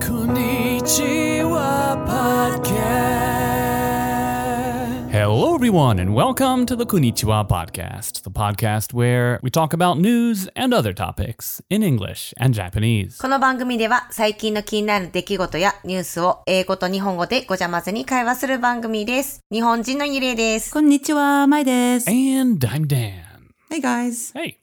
Konnichiwa Podcast. Hello, everyone, and welcome to the Konnichiwa Podcast, the podcast where we talk about news and other topics in English and Japanese. この番組では最近の気になる出来事やニュースを英語と日本語でごちゃ混ぜに会話する番組です。日本人のゆれいです。こんにちは、まいです。And I'm Dan. Hey guys. Hey.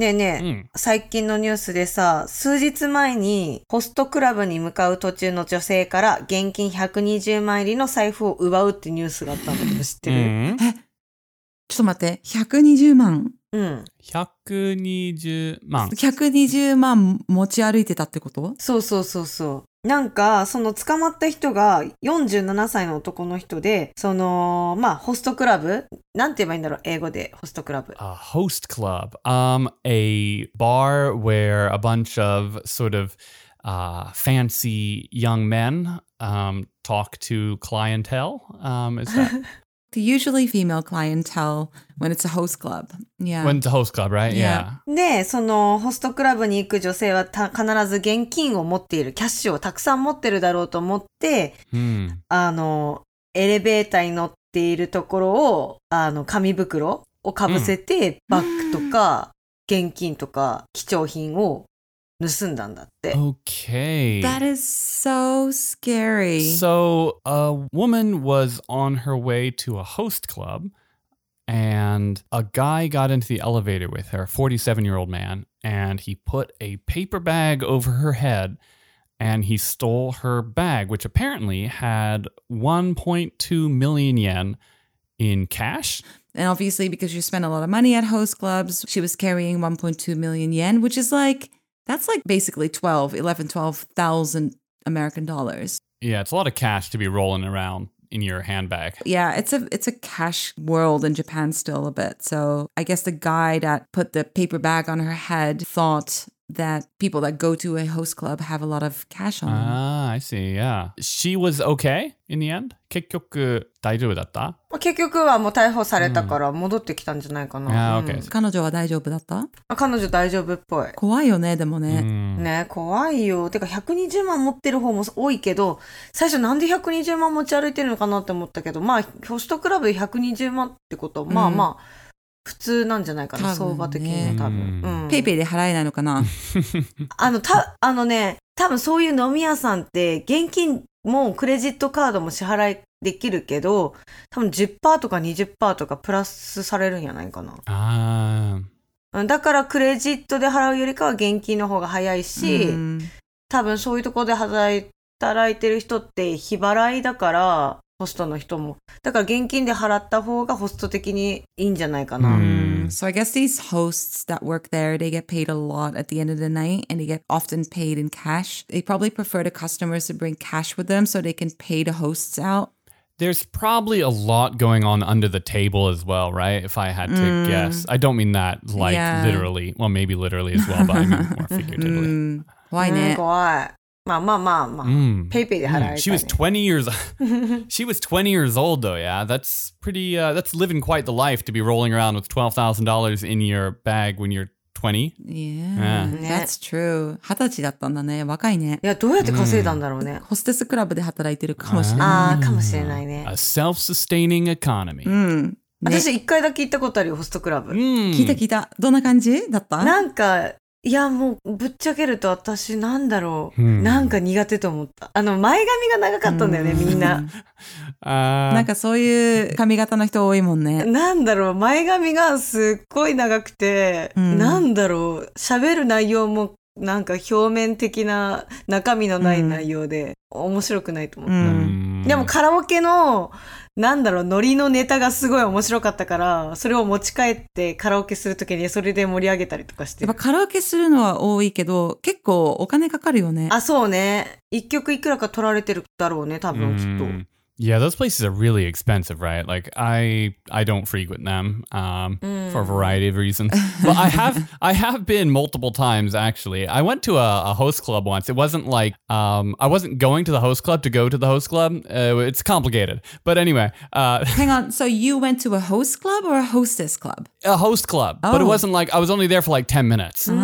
ねえねえ、うん最近のニュースでさ、数日前にホストクラブに向かう途中の女性から現金120万入りの財布を奪うってニュースがあったんだけど知ってる、Mm. ちょっと待って、120万？うん、120万。120万持ち歩いてたってこと？そうそうそうそう。なんか、その捕まった人が47歳の男の人で、その、まあ、ホストクラブなんて言えばいいんだろう英語でホストクラブ。A host club, um, a bar where a bunch of sort of uh, fancy young men um, talk to clientele. Um, is that Usually female clientele when it's a host club. Yeah. when it's a host club, right? Yeah. Yeah. で、そのホストクラブに行く女性はた必ず現金を持っている、キャッシュをたくさん持ってるだろうと思って、Hmm. あの、エレベーターに乗っているところを、あの、紙袋をかぶせて、バッグとか、現金とか、貴重品を盗んだんだって。 Okay. That is so scary. So a woman was on her way to a host club and a guy got into the elevator with her, a 47 year old man, and he put a paper bag over her head and he stole her bag, which apparently had 1.2 million yen in cash. and obviously because you spend a lot of money at host clubs, she was carrying 1.2 million yen, which is like that's like basically 12, 11, 12,000 American dollars. Yeah, it's a lot of cash to be rolling around in your handbag. Yeah, it's a it's a cash world in Japan still a bit. So I guess the guy that put the paper bag on her head thought that people that go to a host club have a lot of cash on them. Ah, I see. Yeah. She was okay in the end? 結局大丈夫だった？まあ結局はもう逮捕されたから戻ってきたんじゃないかな。あーうん OK 彼女は大丈夫だった？あ彼女大丈夫っぽい。怖いよね、でもね。Mm. ね怖いよ。てか120万持ってる方も多いけど、最初なんで120万持ち歩いてるのかなって思ったけど、まあ、ホストクラブで120万ってことは、まあまあ、普通なんじゃないかな、ね相場的には多分。うんうんペイペイで払えないのかな あの、た、あのね、多分そういう飲み屋さんって、現金もクレジットカードも支払いできるけど、多分10%とか20%とかプラスされるんやないかな。Ah. うんだからクレジットで払うよりかは現金の方が早いし、うん多分そういうところで働い働いてる人って日払いだから、ホストの人も。だから現金で払った方がホスト的にいいんじゃないかな。うん So I guess these hosts that work there, they get paid a lot at the end of the night and they get often paid in cash. They probably prefer the customers to bring cash with them so they can pay the hosts out. There's probably a lot going on under the table as well, right? If I had to guess. I don't mean that like Yeah. literally. Well, maybe literally as well, but I mean more figuratively. うん怖いうんね。怖い。 まあまあまあまあ。Mm. ペイペイで払われた、ね She was 20 years She was 20 years old though, yeah. That's pretty uh that's living quite the life to be rolling around with $12,000 in your bag when you're 20. Yeah, ね that's true. 二十歳だったんだね。若いねい。や、どうやって稼いだんだろうね。ホステスクラブで働いてるかもしれない。ああ、かもしれないね A。self-sustaining economy. うん。ね、私一回だけ行ったことあるよ、ホストクラブ。Mm. 聞いた聞いた。どんな感じだったなんか、いや、もう、ぶっちゃけると私、なんだろう。うんなんか苦手と思った。あの、前髪が長かったんだよね、うんみんな。Uh, なんかそういう髪型の人多いもんね。なんだろう、前髪がすっごい長くて、うんなんだろう、喋る内容も、なんか表面的な中身のない内容で、面白くないと思った。うん mm. でもカラオケの、なんだろう、ノリのネタがすごい面白かったから、それを持ち帰ってカラオケするときにそれで盛り上げたりとかしてやっぱ。カラオケするのは多いけど、結構お金かかるよね。あ、そうね。一曲いくらか取られてるだろうね、多分きっと。Mm. Yeah, those places are really expensive, right? Like I I don't frequent them um, for a variety of reasons. but I have I have been multiple times actually. I went to a, a host club once. It wasn't like um, I wasn't going to the host club to go to the host club. Uh, it's complicated. But anyway, uh, Hang on. So you went to a host club or a hostess club? a host club, but it Oh. wasn't like I was only there for like 10 minutes. It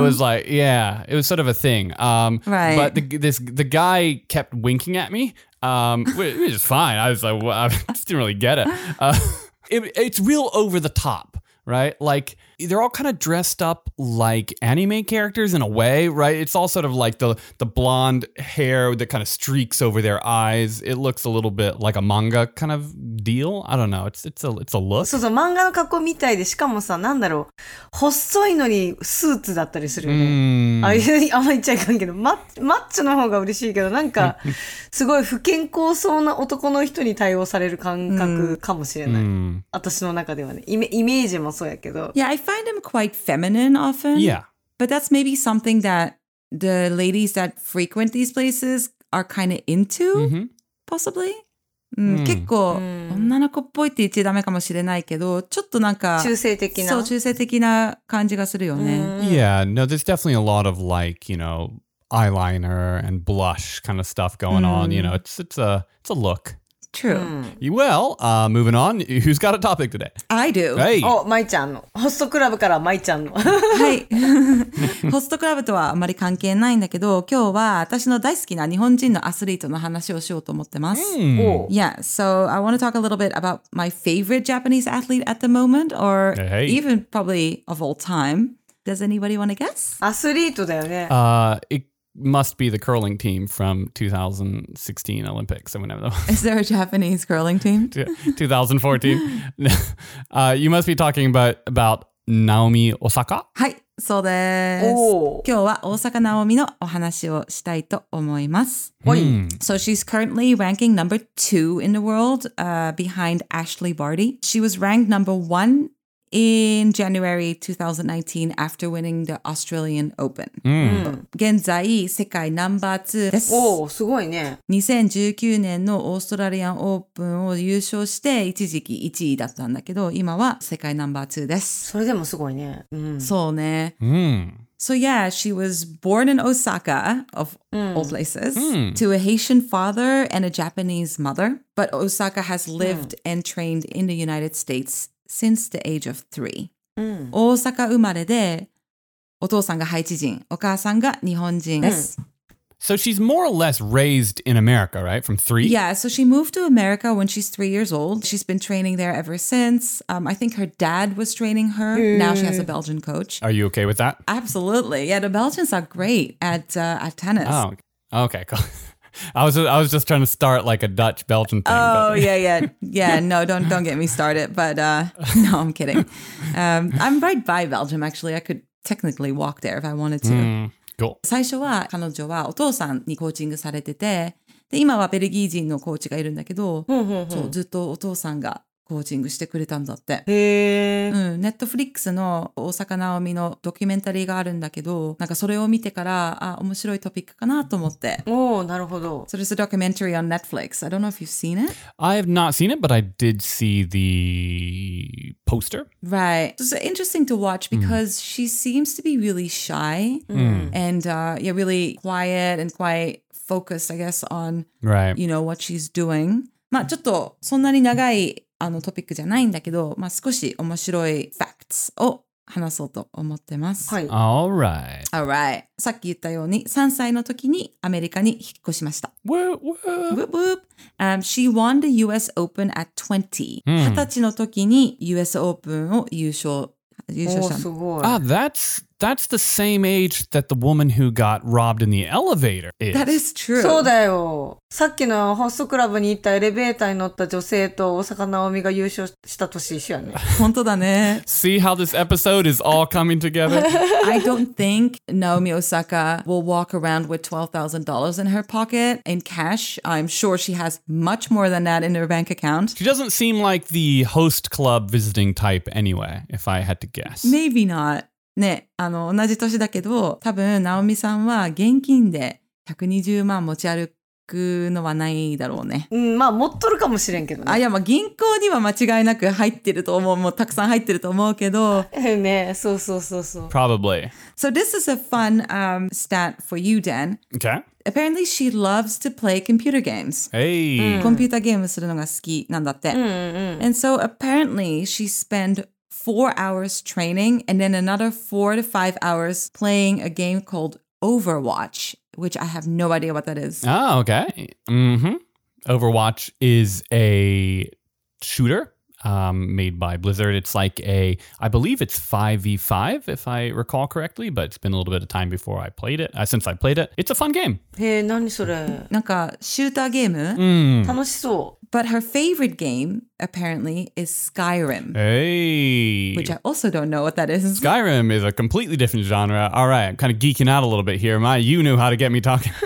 was like, yeah, it was sort of a thing. Um, Right. But the, this the guy kept winking at me, um, which is fine. I was like, well, I just didn't really get it. Uh, it. It's real over the top, right? Like they're all kind of dressed up like anime characters in a way, right? It's all sort of like the the blonde hair that kind of streaks over their eyes. It looks a little bit like a manga kind of deal. I don't know. It's it's a it's a look. そうそう、漫画の格好みたいで、しかもさ、なんだろう、細いのにスーツだったりするよね。 Mm. ああいう、あんま言っちゃいかんけど、マッマッチョの方が嬉しいけど、なんか、すごい不健康そうな男の人に対応される感覚かもしれない。 Mm. 私の中ではねイメ。イメージも そうやけど。 Yeah, I find him quite feminine often. Yeah. But that's maybe something that the ladies that frequent these places are kind of into, Mhm. possibly. うんうん結構、うん女の子っぽいって言っちゃダメかもしれないけど、ちょっとなんか、中性的な。そう、中性的な感じがするよね。うん Yeah, no, there's definitely a lot of like, you know, eyeliner and blush kind of stuff going on. You know, it's it's a it's a look. True. うん。 You- Well, uh, moving on. Who's got a topic today? I do. Hey. お、舞ちゃんの。ホストクラブから舞ちゃんの。はい。ホストクラブとはあまり関係ないんだけど、今日は私の大好きな日本人のアスリートの話をしようと思ってます。 Hmm. お Yeah, so I want to talk a little bit about my favorite Japanese athlete at the moment, or Hey. even probably of all time. Does anybody want to guess? アスリートだよね。 Uh, it must be the curling team from 2016 Olympics. I mean, Is there a Japanese curling team? 2014. uh, you must be talking about about Naomi Osaka. So she's currently ranking number two in the world, uh, behind Ashleigh Barty. She was ranked number one in January 2019 after winning the Australian Open. うん。現在、世界ナンバー2です。おーすごいね。 2019年のオーストラリアンオープンを優勝して、一時期1位だったんだけど、今は世界ナンバー2です。それでもすごいね。うん。そうね。 Mm. So yeah, she was born in Osaka, of all places, Mm. to a Haitian father and a Japanese mother. But Osaka has lived and trained in the United States since the age of three. うん。大阪生まれで、お父さんがハイチ人、お母さんが日本人です。 So she's more or less raised in America, right? From three. Yeah, so she moved to America when she's three years old. She's been training there ever since. Um, I think her dad was training her. Now she has a Belgian coach. Are you okay with that? Absolutely. Yeah, the Belgians are great at uh, at tennis. Oh, okay, cool. I was I was just trying to start like a Dutch Belgian thing. Oh but- yeah, yeah, yeah. No, don't don't get me started. But uh, no, I'm kidding. Um, I'm right by Belgium. Actually, I could technically walk there if I wanted to. Mm, cool. 最初は彼女はお父さんにコーチングされてて、で今はベルギー人のコーチがいるんだけど、ほんほんほそうんずっとお父さんが コーチングしてくれたんだって。へえ。うん、ネットフリックスの大阪なおみのドキュメンタリーがあるんだけど、なんかそれを見てから、あ、面白いトピックかなと思って。おおなるほど。So there's a documentary on Netflix. I don't know if you've seen it. I have not seen it, but I did see the poster. Right. It's interesting to watch because she seems to be really shy and uh, yeah, really quiet and quite focused, I guess, on Right. you know what she's doing. まあちょっとそんなに長いあのトピックじゃないんだけど、まあ少し面白い facts を話そうと思ってます。はい。All right. Alright. さっき言ったように3歳の時にアメリカに引っ越しました。Whoop, whoop. Whoop, whoop. Um, she won the US Open at 20. うん20歳の時に US オープンを優勝、優勝おしたの。おすごい。Ah, that's that's the same age that the woman who got robbed in the elevator is. That is true. そうだよ。さっきのホストクラブに行ったエレベーターに乗った女性と大阪なおみが優勝した年一緒やね。本当だね。 See how this episode is all coming together? I don't think Naomi Osaka will walk around with $12,000 in her pocket in cash. I'm sure she has much more than that in her bank account. she doesn't seem like the host club visiting type anyway, if I had to guess. Maybe not. ね、あの、同じ年だけど、多分、ナオミさんは現金で120万持ち歩くのはないだろうね。うん、まあ持っとるかもしれんけどあ、いね。や、まあ銀行には間違いなく入ってると思う。もうたくさん入ってると思うけど。ねそうそうそうそう。Probably. So this is a fun um, stat for you, Dan. Okay. Apparently she loves to play computer games. Hey. コンピューターゲームするのが好きなんだって。And so apparently she spent four hours training and then another four to five hours playing a game called Overwatch, which I have no idea what that is. Oh, okay. hmm Overwatch is a shooter um, made by Blizzard. It's like a, I believe it's 5v5, if I recall correctly, but it's been a little bit of time before I played it, uh, since I played it. It's a fun game. へえ、何それ。なんかシューターゲーム、 Mm. 楽しそ But her favorite game apparently is Skyrim, Hey. which I also don't know what that is. Skyrim is a completely different genre. All right, I'm kind of geeking out a little bit here. My, you knew how to get me talking.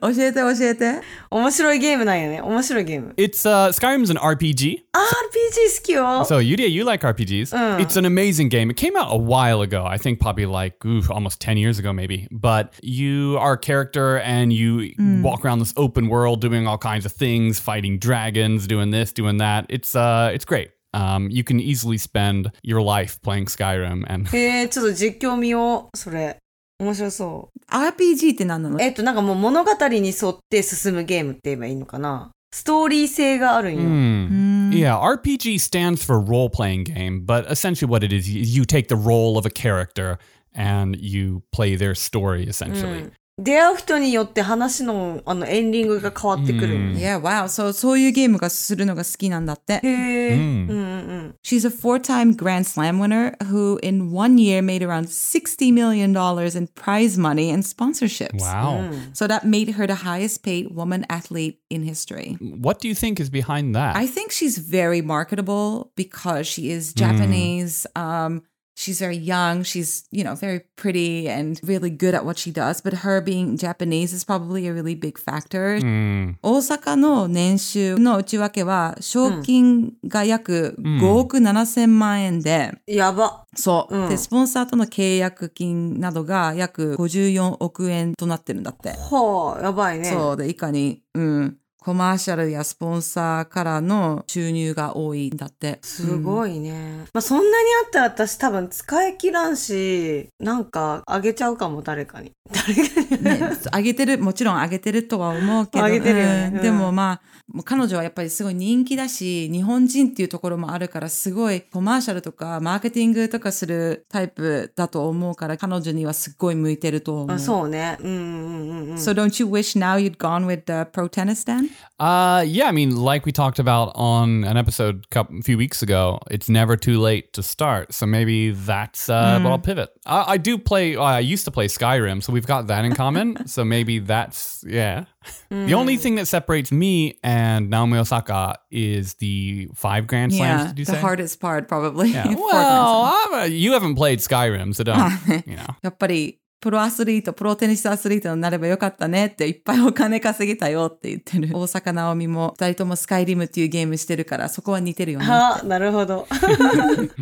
教えて教えて。う。面白いゲームなんやね。面白いゲーム。 it's uh, Skyrim's an RPG. あ RPG 好きよ。 So Yudia, you like RPGs. It's an amazing game. It came out a while ago. I think probably like ooh, almost 10 years ago maybe. But you are a character and you walk around this open world doing all kinds of things, fighting dragons, doing this, doing that. It's uh it's great. Um, you can easily spend your life playing Skyrim and へえ、ちょっと実況見よう。それ。面白そう。 RPG って何なのえっと、なんかもう物語に沿って進むゲームって言えばいいのかな。ストーリー性があるんよ。 Hmm. Mm-hmm. Yeah, RPG stands for role playing game, but essentially what it is, you, you take the role of a character and you play their story essentially. Mm. 出会う人によって話のあのエンディングが変わってくるんよ。 Yeah, wow. So そういうゲームがするのが好きなんだって。へえ。ううんんうんうん。 She's a four-time Grand Slam winner who in one year made around $60 million in prize money and sponsorships. Wow. So that made her the highest paid woman athlete in history. What do you think is behind that? I think she's very marketable because she is Japanese. Um, she's very young. She's, you know, very pretty and really good at what she does. But her being Japanese is probably a really big factor. Hmm. 大阪の年収の内訳は、賞金が約5億7千万円で、やば。そう、うんで、スポンサーとの契約金などが約54億円となってるんだって。はあ、やばいね。そうで、いかに、うん、コマーシャルやスポンサーからの収入が多いんだって。すごいね。まあ、そんなにあったら私多分使い切らんし、なんかあげちゃうかも、誰かに。誰かに。ね、あげてる、もちろんあげてるとは思うけど、あげてるよねうんうんでもまあ、彼女はやっぱりすごい人気だし、日本人っていうところもあるから、すごいコマーシャルとかマーケティングとかするタイプだと思うから、彼女にはすっごい向いてると思う。あそうね。うんうんうんうん。So don't you wish now you'd gone with the pro tennis then? Uh, yeah, I mean, like we talked about on an episode a couple, few weeks ago, it's never too late to start. So maybe that's uh, what I'll pivot. I, I do play. I used to play Skyrim, so we've got that in common. so maybe that's yeah. The only thing that separates me and Naomi Osaka is the five Grand Slams. Yeah, did you the say? hardest part probably. Yeah. Four Well, times. I'm a, you haven't played Skyrim, so don't. you know. やっぱり、 プロアスリート、プロテニスアスリートになればよかったねっていっぱいお金稼げたよって言ってる。大阪なおみも二人ともスカイリムっていうゲームしてるからそこは似てるよね。あなるほど。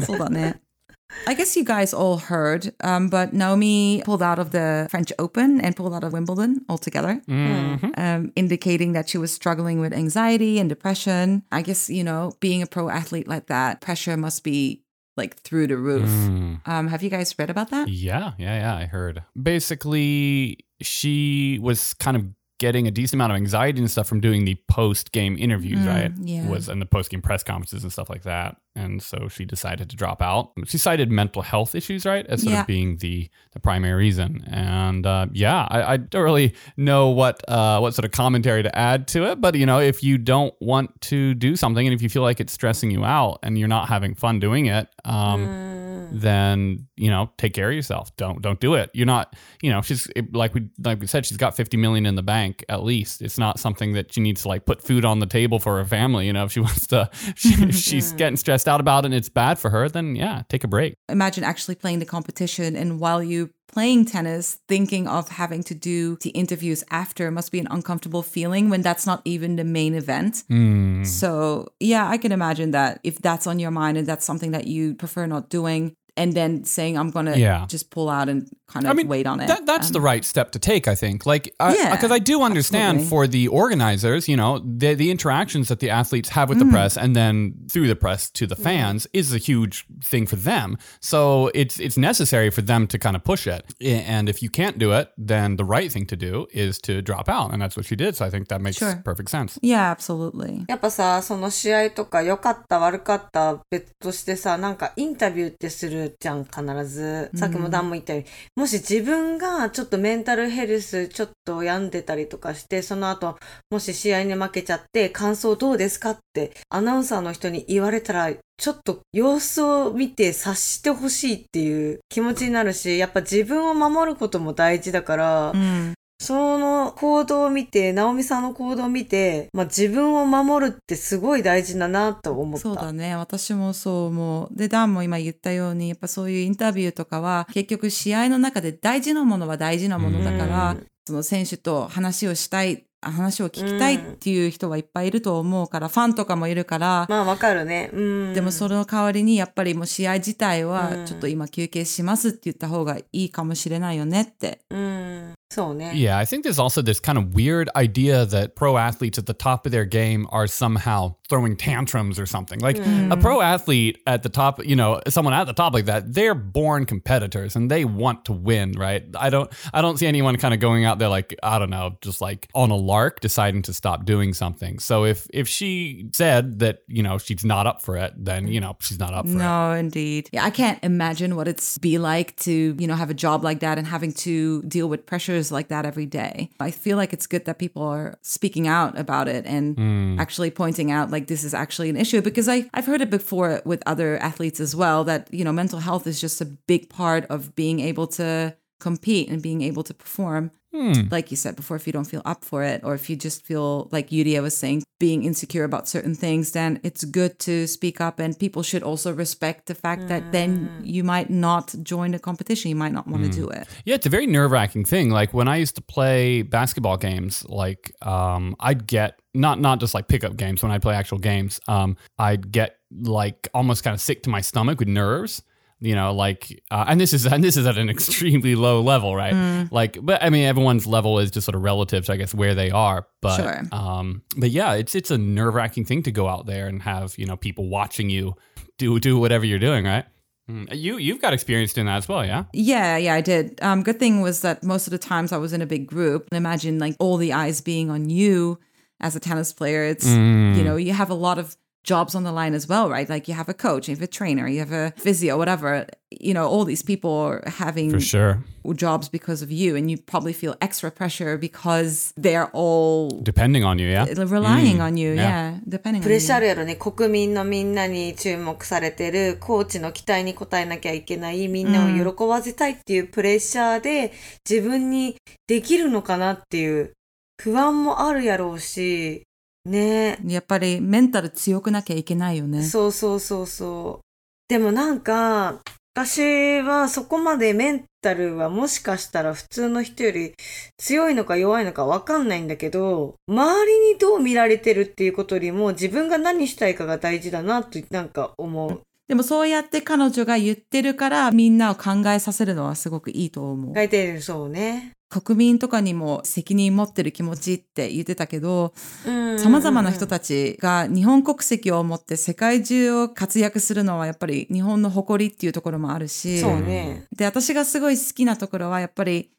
そうだね。I guess you guys all heard, um, but Naomi pulled out of the French Open and pulled out of Wimbledon altogether, um, indicating that she was struggling with anxiety and depression. I guess, you know, being a pro athlete like that, pressure must be like through the roof. Um, have you guys read about that? Yeah, yeah, yeah. I heard. Basically, she was kind of getting a decent amount of anxiety and stuff from doing the post game interviews, right? yeah. Was and the post game press conferences and stuff like that. And so she decided to drop out. She cited mental health issues, right, as sort Yeah. of being the the primary reason. And uh, yeah, I, I don't really know what uh, what sort of commentary to add to it, but you know, if you don't want to do something and if you feel like it's stressing you out and you're not having fun doing it, um, then you know take care of yourself. Don't don't do it. You're not you know she's like we like we said she's got 50 million in the bank at least. It's not something that she needs to like put food on the table for her family you know if she wants to. If she's getting stressed out about it and it's bad for her then yeah take a break Imagine actually playing the competition and while you playing tennis, thinking of having to do the interviews after must be an uncomfortable feeling when that's not even the main event. Hmm. So, yeah, I can imagine that if that's on your mind and that's something that you prefer not doing, and then saying I'm gonna Yeah. just pull out and kind of I mean, wait on it. That, that's the Um, right step to take, I think. Like, because Yeah, I do understand absolutely. for the organizers, you know, the the interactions that the athletes have with Mm. the press and then through the press to the fans is a huge thing for them. So it's it's necessary for them to kind of push it. I- And if you can't do it, then the right thing to do is to drop out, and that's what she did. So I think that makes Sure. perfect sense. Yeah, absolutely. やっぱさ、その試合とか良かった悪かった別としてさ、なんかインタビューってする じゃん、必ず。さっきもダンも言ったように、もし自分がちょっとメンタルヘルスちょっと病んでたりとかして、その後、もし試合に負けちゃって、感想どうですかってアナウンサーの人に言われたら、ちょっと様子を見て察してほしいっていう気持ちになるし、やっぱ自分を守ることも大事だから、その行動を見て、直美さんの行動を見て、まあ、自分を守るってすごい大事だなと思った。そうだね。私もそう思う。で、ダンも今言ったように、やっぱそういうインタビューとかは、結局試合の中で大事なものは大事なものだから、うんその選手と話をしたい、話を聞きたいっていう人はいっぱいいると思うから、ファンとかもいるから、まあわかるね。うん。でもその代わりにやっぱりもう試合自体うんはちょっと今休憩しますって言った方がいいかもしれないよねって。うん。そうね。 Yeah, I think there's also this kind of weird idea that pro athletes at the top of their game are somehow throwing tantrums or something. Like a pro athlete at the top, you know, someone at the top like that, they're born competitors and they want to win, right? I don't I don't see anyone kind of going out there like, I don't know, just like on a lark deciding to stop doing something. So if if she said that, you know, she's not up for it, then, you know, she's not up for it. No, indeed. Yeah, I can't imagine what it's be like to, you know, have a job like that and having to deal with pressures like that every day. I feel like it's good that people are speaking out about it and hmm. actually pointing out like this is actually an issue because I, I've heard it before with other athletes as well that, you know, mental health is just a big part of being able to compete and being able to perform. Like you said before, if you don't feel up for it, or if you just feel like Yudia was saying, being insecure about certain things, then it's good to speak up. And people should also respect the fact that then you might not join the competition. You might not want to do it. Yeah, it's a very nerve wracking thing. Like when I used to play basketball games, like um, I'd get not not just like pickup games when I play actual games. Um, I'd get like almost kind of sick to my stomach with nerves. You know, like, uh, and this is and this is at an extremely low level, right? Like, but I mean, everyone's level is just sort of relative to, I guess, where they are. But, Sure. um, but yeah, it's it's a nerve wracking thing to go out there and have you know people watching you do do whatever you're doing, right? Mm. You you've got experience doing that as well, yeah. Yeah, yeah, I did. Um, good thing was that most of the times I was in a big group. And imagine like all the eyes being on you as a tennis player. It's you know you have a lot of jobs on the line as well, right? Like you have a coach, you have a trainer, you have a physio, whatever. You know, all these people are having For sure. jobs because of you, and you probably feel extra pressure because they're all Depending on you, yeah. relying on you. yeah. Yeah, depending プ on レッシャーあ you. るやろね。国民のみんなに注目されてる、コーチの期待に応えなきゃいけない、みんなを喜ばせたいっていうプレッシャーで、自分にできるのかなっていう不安もあるやろうし、 ねやっぱりメンタル強くなきゃいけないよね。そうそうそうそう。でもなんか、私はそこまでメンタルはもしかしたら普通の人より強いのか弱いのかわかんないんだけど、周りにどう見られてるっていうことよりも自分が何したいかが大事だなとなんか思う。でもそうやって彼女が言ってるからみんなを考えさせるのはすごくいいと思う。書いてるそうね。国民とかにも責任持ってる気持ちって言ってたけど、さ様々な人たちが日本国籍を持って世界中を活躍するのはやっぱり日本の誇りっていうところもあるし、ね。で、私がすごい好きなところはやっぱり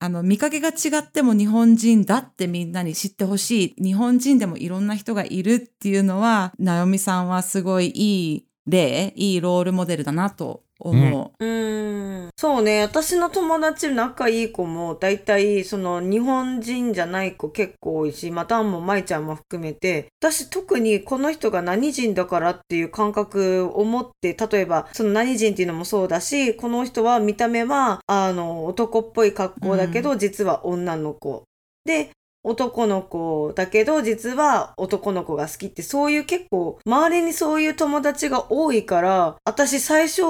あの、見かけが違っても日本人だってみんなに知ってほしい。日本人でもいろんな人がいるっていうのは、ナオミさんはすごいいい例、いいロールモデルだなと思う。うん。そうね。私の友達仲いい子も大体その日本人じゃない子結構多いし、またんも舞ちゃんも含めて、私特にこの人が何人だからっていう感覚を持って、例えばその何人っていうのもそうだし、この人は見た目はあの男っぽい格好だけど、実は女の子。で、男の子だけど実は男の子が好きってそういう結構周りにそういう友達が多いから私最初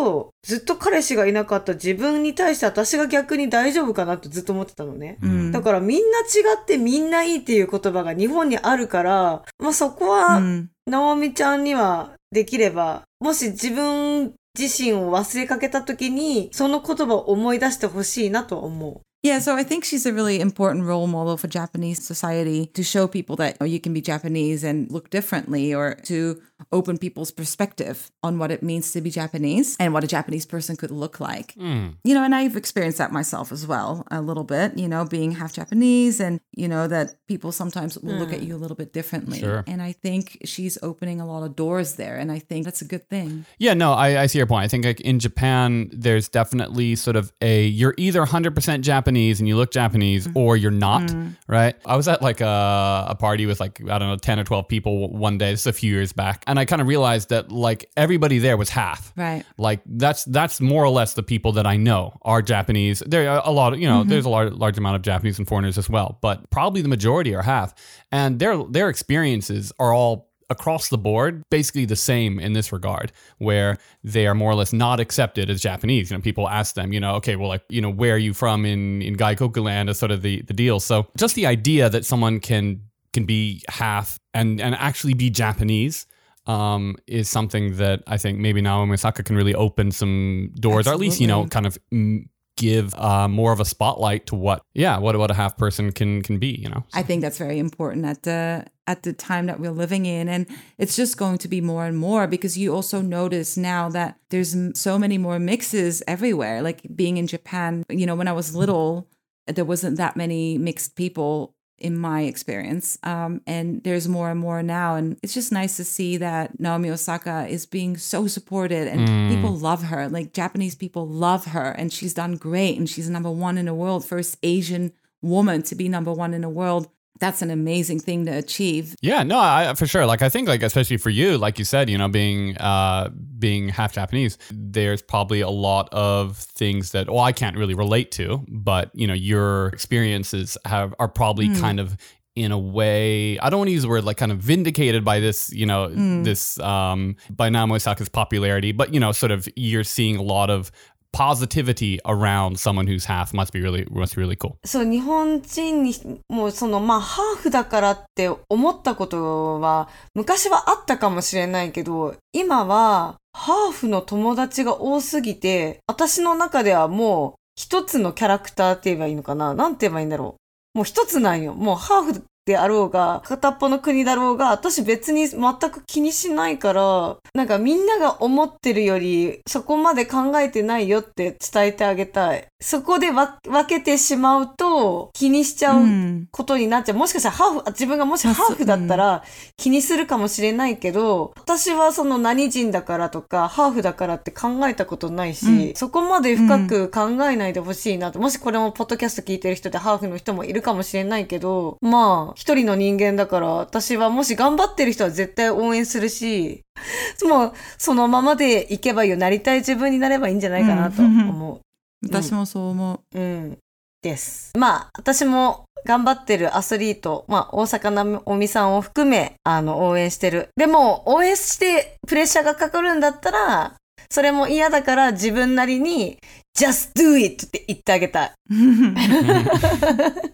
ずっと彼氏がいなかった自分に対して私が逆に大丈夫かなってずっと思ってたのね。うんだからみんな違ってみんないいっていう言葉が日本にあるから、まあそこは、うんナオミちゃんにはできれば、もし自分自身を忘れかけた時に、その言葉を思い出してほしいなと思う。Yeah, so I think she's a really important role model for Japanese society to show people that oh, you can be Japanese and look differently or to open people's perspective on what it means to be Japanese and what a Japanese person could look like. Hmm. You know, and I've experienced that myself as well, a little bit, you know, being half Japanese and, you know, that people sometimes will look at hmm. you a little bit differently. Sure. And I think she's opening a lot of doors there. And I think that's a good thing. Yeah, no, I, I see your point. I think like in Japan, there's definitely sort of a you're either 100% Japanese and you look Japanese, mm-hmm. or you're not, mm-hmm. right? I was at like a, a party with like I don't know 10 or 12 people one day. This is a few years back, and I kind of realized that like everybody there was half. Right. Like that's that's more or less the people that I know are Japanese. There are a lot of you know mm-hmm. there's a large large amount of Japanese and foreigners as well, but probably the majority are half, and their their experiences are all across the board basically the same in this regard where they are more or less not accepted as japanese. You know people ask them you know okay well like you know where are you from in in gaikoku land? Is sort of the the deal. So just the idea that someone can can be half and and actually be japanese um, is something that I think maybe Naomi Osaka can really open some doors, or at least you know, kind of mm, give uh, more of a spotlight to what, yeah, what what a half person can can be. You know, I think that's very important at the at the time that we're living in and it's just going to be more and more because you also notice now that there's so many more mixes everywhere. Like being in Japan you know when I was little there wasn't that many mixed people in my experience um, and there's more and more now and it's just nice to see that Naomi Osaka is being so supported and people love her. Like Japanese people love her and she's done great and she's number one in the world first Asian woman to be number one in the world that's an amazing thing to achieve. Yeah, no, I, for sure. Like I think, like especially for you, like you said, you know, being uh, being half Japanese, there's probably a lot of things that well, I can't really relate to, but you know, your experiences have are probably kind of in a way I don't want to use the word like kind of vindicated by this, you know, this um by Naomi Osaka's popularity, but you know, sort of you're seeing a lot of positivity around someone who's half must be really must be really cool. そう、日本人にもうその、まあ、ハーフだからって思ったことは、昔はあったかもしれないけど、今は、ハーフの友達が多すぎて、私の中ではもう、一つのキャラクターって言えばいいのかな？なんて言えばいいんだろう？もう一つなんよ。もうハーフであろうが、片っぽの国だろうが、私別に全く気にしないから、なんかみんなが思ってるより、そこまで考えてないよって伝えてあげたい。そこでわ分けてしまうと、気にしちゃううんことになっちゃう。もしかしたらハーフ、あ自分がもしハーフだったら気にするかもしれないけど、私はその何人だからとか、ハーフだからって考えたことないし、そこまで深く考えないでほしいなと。もしこれもポッドキャスト聞いてる人でハーフの人もいるかもしれないけど、まあ、一人の人間だから、私はもし頑張ってる人は絶対応援するし、もう、そのままでいけばいいよ。なりたい自分になればいいんじゃないかなと思う。私もそう思う。うん。です。まあ、私も頑張ってるアスリート、まあ、大阪なおみさんを含め、あの、応援してる。でも、応援してプレッシャーがかかるんだったら、それも嫌だから自分なりに、just do it って言ってあげたい。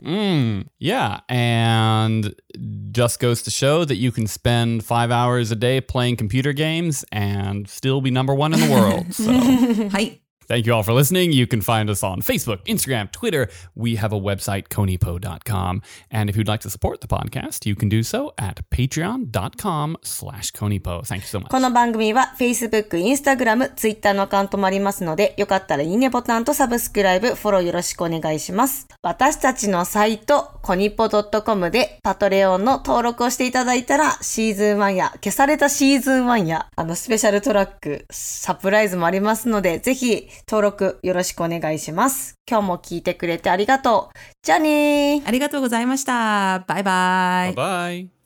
Mm, yeah, and just goes to show that you can spend five hours a day playing computer games and still be number one in the world. So. はい。Thank you all for listening. You can find us on Facebook, Instagram, Twitter. We have a website, conipo.com. And if you'd like to support the podcast, you can do so at patreon.com slash conipo. Thank you so much. この番組は Facebook、Instagram、Twitter のアカウントもありますので、よかったらいいねボタンとサブスクライブ、フォローよろしくお願いします。私たちのサイト、コニポ .com でパトレオンの登録をしていただいたら、シーズン1や、消されたシーズン1や、あの、スペシャルトラック、サプライズもありますので、ぜひ登録よろしくお願いします。今日も聞いてくれてありがとう。じゃあねー。ありがとうございました。バイバイ。Bye.